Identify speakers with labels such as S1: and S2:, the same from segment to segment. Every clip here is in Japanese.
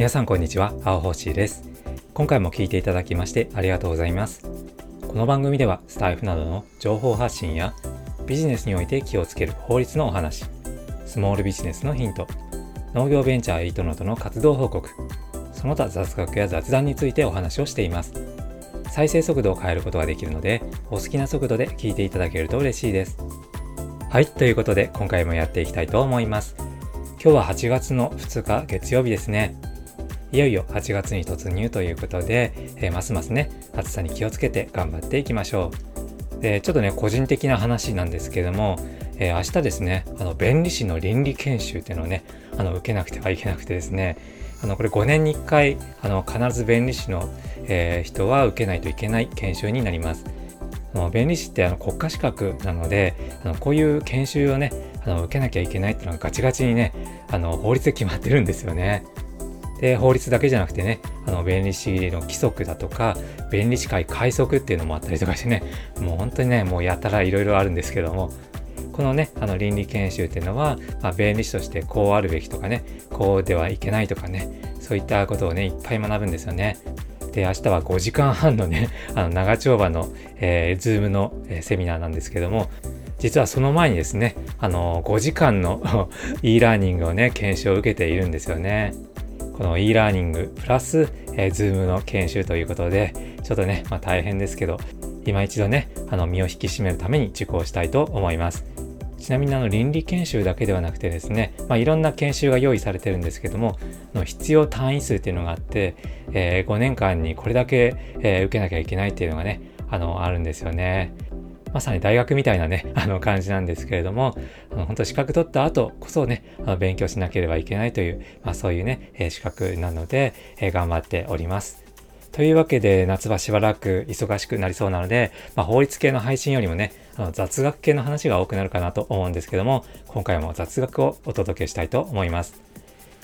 S1: 皆さんこんにちは。青星です。今回も聞いていただきましてありがとうございます。この番組ではスタイフなどの情報発信やビジネスにおいて気をつける法律のお話スモールビジネスのヒント農業ベンチャーエイトノートの活動報告その他雑学や雑談についてお話をしています。再生速度を変えることができるのでお好きな速度で聞いていただけると嬉しいです。はいということで今回もやっていきたいと思います。今日は8月の2日月曜日ですね。いよいよ8月に突入ということで、えー、ますますね暑さに気をつけて頑張っていきましょうでちょっとね個人的な話なんですけどもえー、明日ですね、あの、弁理士の倫理研修っていうのをね、あの、受けなくてはいけなくてですね、あの、これ5年に1回、あの、必ず弁理士の、えー、人は受けないといけない研修になります。あの弁理士ってあの国家資格なので、あのこういう研修をね、あの受けなきゃいけないっていうのがガチガチにね、あの法律で決まってるんですよね。で、法律だけじゃなくてね、あの弁理士の規則だとか、弁理士会快速っていうのもあったりとかしてね、もう本当にね、もうやたらいろいろあるんですけども、このね、あの倫理研修っていうのは、まあ、弁理士としてこうあるべきとかね、こうではいけないとかね、そういったことをね、いっぱい学ぶんですよね。で、明日は5時間半のね、あの長丁場の、えー、 Zoom の、えー、セミナーなんですけども、実はその前にですね、あの5時間の e ラーニングをね、研修を受けているんですよね。この e ラーニングプラス、えー、 Zoom の研修ということで、ちょっとね、まあ、大変ですけど、今一度ね、あの身を引き締めるために受講したいと思います。ちなみにあの倫理研修だけではなくてですね、まあ、いろんな研修が用意されてるんですけども、の必要単位数っていうのがあって、えー、5年間にこれだけ、えー、受けなきゃいけないっていうのがね、あの、あるんですよね。まさに大学みたいなね、あの感じなんですけれども、あの本当資格取った後こそね、あの勉強しなければいけないという、まあそういうね、えー、資格なので、えー、頑張っております。というわけで夏場しばらく忙しくなりそうなので、まあ、法律系の配信よりもね、あの雑学系の話が多くなるかなと思うんですけども、今回も雑学をお届けしたいと思います。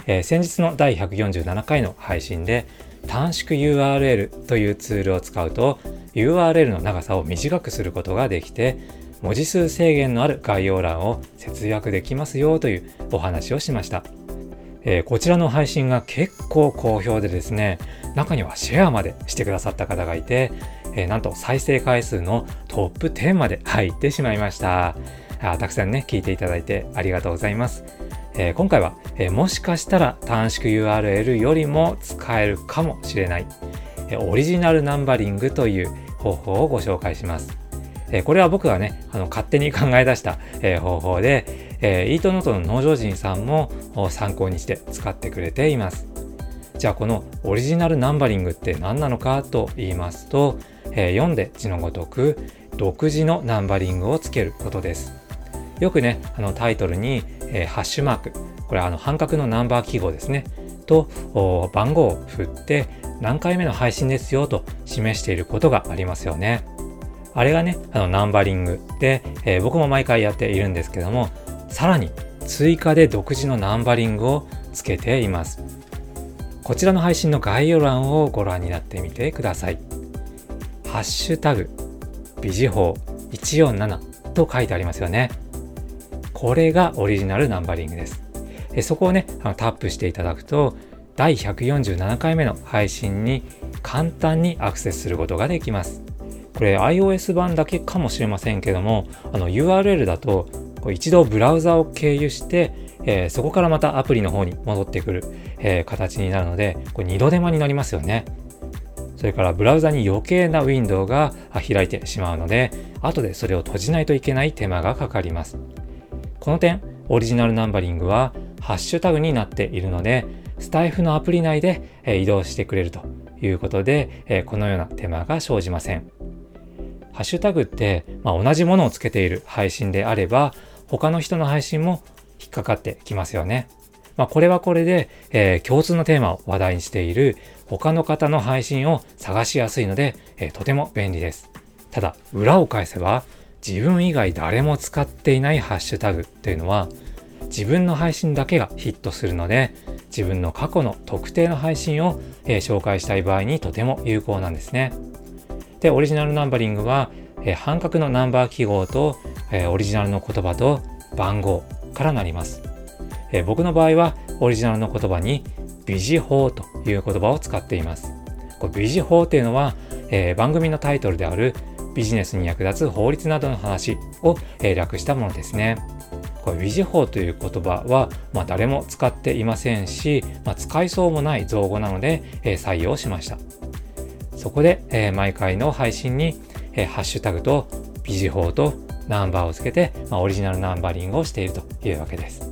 S1: えー、先日の第147回の配信で、短縮 URL というツールを使うと、URL の長さを短くすることができて、文字数制限のある概要欄を節約できますよというお話をしました。えー、こちらの配信が結構好評でですね、中にはシェアまでしてくださった方がいて、えー、なんと再生回数のトップ10まで入ってしまいました。あたくさんね、聞いていただいてありがとうございます。えー、今回は、えもしかしたら短縮 URL よりも使えるかもしれない、えオリジナルナンバリングという方法をご紹介します。えこれは僕がね、あの勝手に考え出した、え方法で、えー、イートノートの農場人さんも参考にして使ってくれています。じゃあこのオリジナルナンバリングって何なのかと言いますと、えー、読んで字のごとく独自のナンバリングをつけることです。よくね、あのタイトルに、えー、ハッシュマーク、これあの半角のナンバー記号ですね、と番号を振って何回目の配信ですよと示していることがありますよね。あれがね、あのナンバリングで、えー、僕も毎回やっているんですけども、さらに追加で独自のナンバリングをつけています。こちらの配信の概要欄をご覧になってみてください。ハッシュタグ、ビジ法147と書いてありますよね。これがオリジナルナンバリングです。でそこをね、あのタップしていただくと、第147回目の配信に簡単にアクセスすることができます。これ iOS 版だけかもしれませんけども、あの URL だとこう一度ブラウザを経由して、えー、そこからまたアプリの方に戻ってくる、えー、形になるので、これ二度手間になりますよね。それからブラウザに余計なウィンドウが開いてしまうので、後でそれを閉じないといけない手間がかかります。この点、オリジナルナンバリングはハッシュタグになっているので、スタイフのアプリ内で移動してくれるということで、このような手間が生じません。ハッシュタグって、まあ、同じものをつけている配信であれば、他の人の配信も引っかかってきますよね。まあ、これはこれで、えー、共通のテーマを話題にしている他の方の配信を探しやすいので、えー、とても便利です。ただ、裏を返せば、自分以外誰も使っていないハッシュタグっていうのは、自分の配信だけがヒットするので、自分の過去の特定の配信を、えー、紹介したい場合にとても有効なんですね。で、オリジナルナンバリングは、えー、半角のナンバー記号と、えー、オリジナルの言葉と番号からなります。えー、僕の場合はオリジナルの言葉にビジ法という言葉を使っています。これビジ法というのは、えー、番組のタイトルであるビジネスに役立つ法律などの話を、え、略したものですね。これ、ビジ法という言葉は、まあ、誰も使っていませんし、まあ、使いそうもない造語なので、えー、採用しました。そこで、えー、毎回の配信に、えー、ハッシュタグとビジ法とナンバーをつけて、まあ、オリジナルナンバリングをしているというわけです。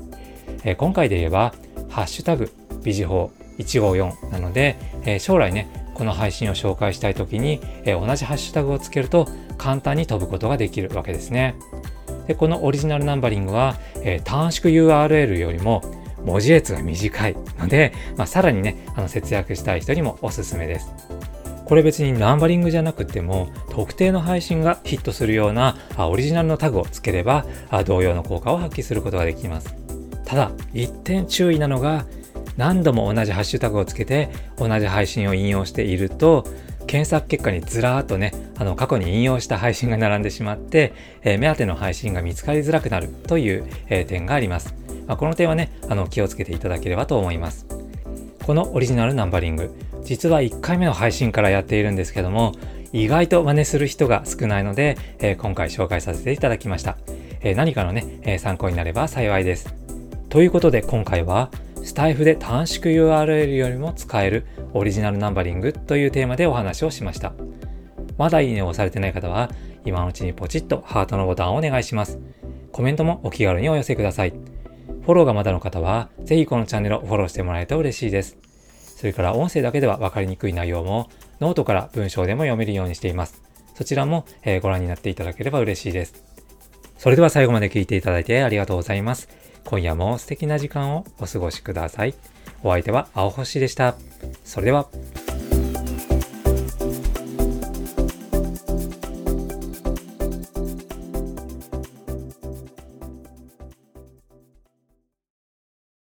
S1: えー、今回で言えば、ハッシュタグビジ法154なので、えー、将来ね、この配信を紹介したいときに、え、同じハッシュタグをつけると簡単に飛ぶことができるわけですね。で、このオリジナルナンバリングは、え、短縮 URL よりも文字列が短いので、まあ、さらにね、あの節約したい人にもおすすめです。これ別にナンバリングじゃなくても特定の配信がヒットするようなオリジナルのタグをつければ同様の効果を発揮することができます。ただ、一点注意なのが何度も同じハッシュタグをつけて同じ配信を引用していると検索結果にずらーっとね、あの過去に引用した配信が並んでしまって、えー、目当ての配信が見つかりづらくなるという、えー、点があります。まあ、この点はね、あの気をつけていただければと思います。このオリジナルナンバリング、実は1回目の配信からやっているんですけども、意外と真似する人が少ないので、えー、今回紹介させていただきました。え何かのね、え参考になれば幸いです。ということで今回は、スタイフで短縮 URL よりも使えるオリジナルナンバリングというテーマでお話をしました。まだいいねを押されてない方は、今のうちにポチッとハートのボタンをお願いします。コメントもお気軽にお寄せください。フォローがまだの方は、ぜひこのチャンネルをフォローしてもらえると嬉しいです。それから音声だけでは分かりにくい内容も、ノートから文章でも読めるようにしています。そちらも、えご覧になっていただければ嬉しいです。それでは最後まで聞いていただいてありがとうございます。今夜も素敵な時間をお過ごしください。お相手は青星でした。それでは。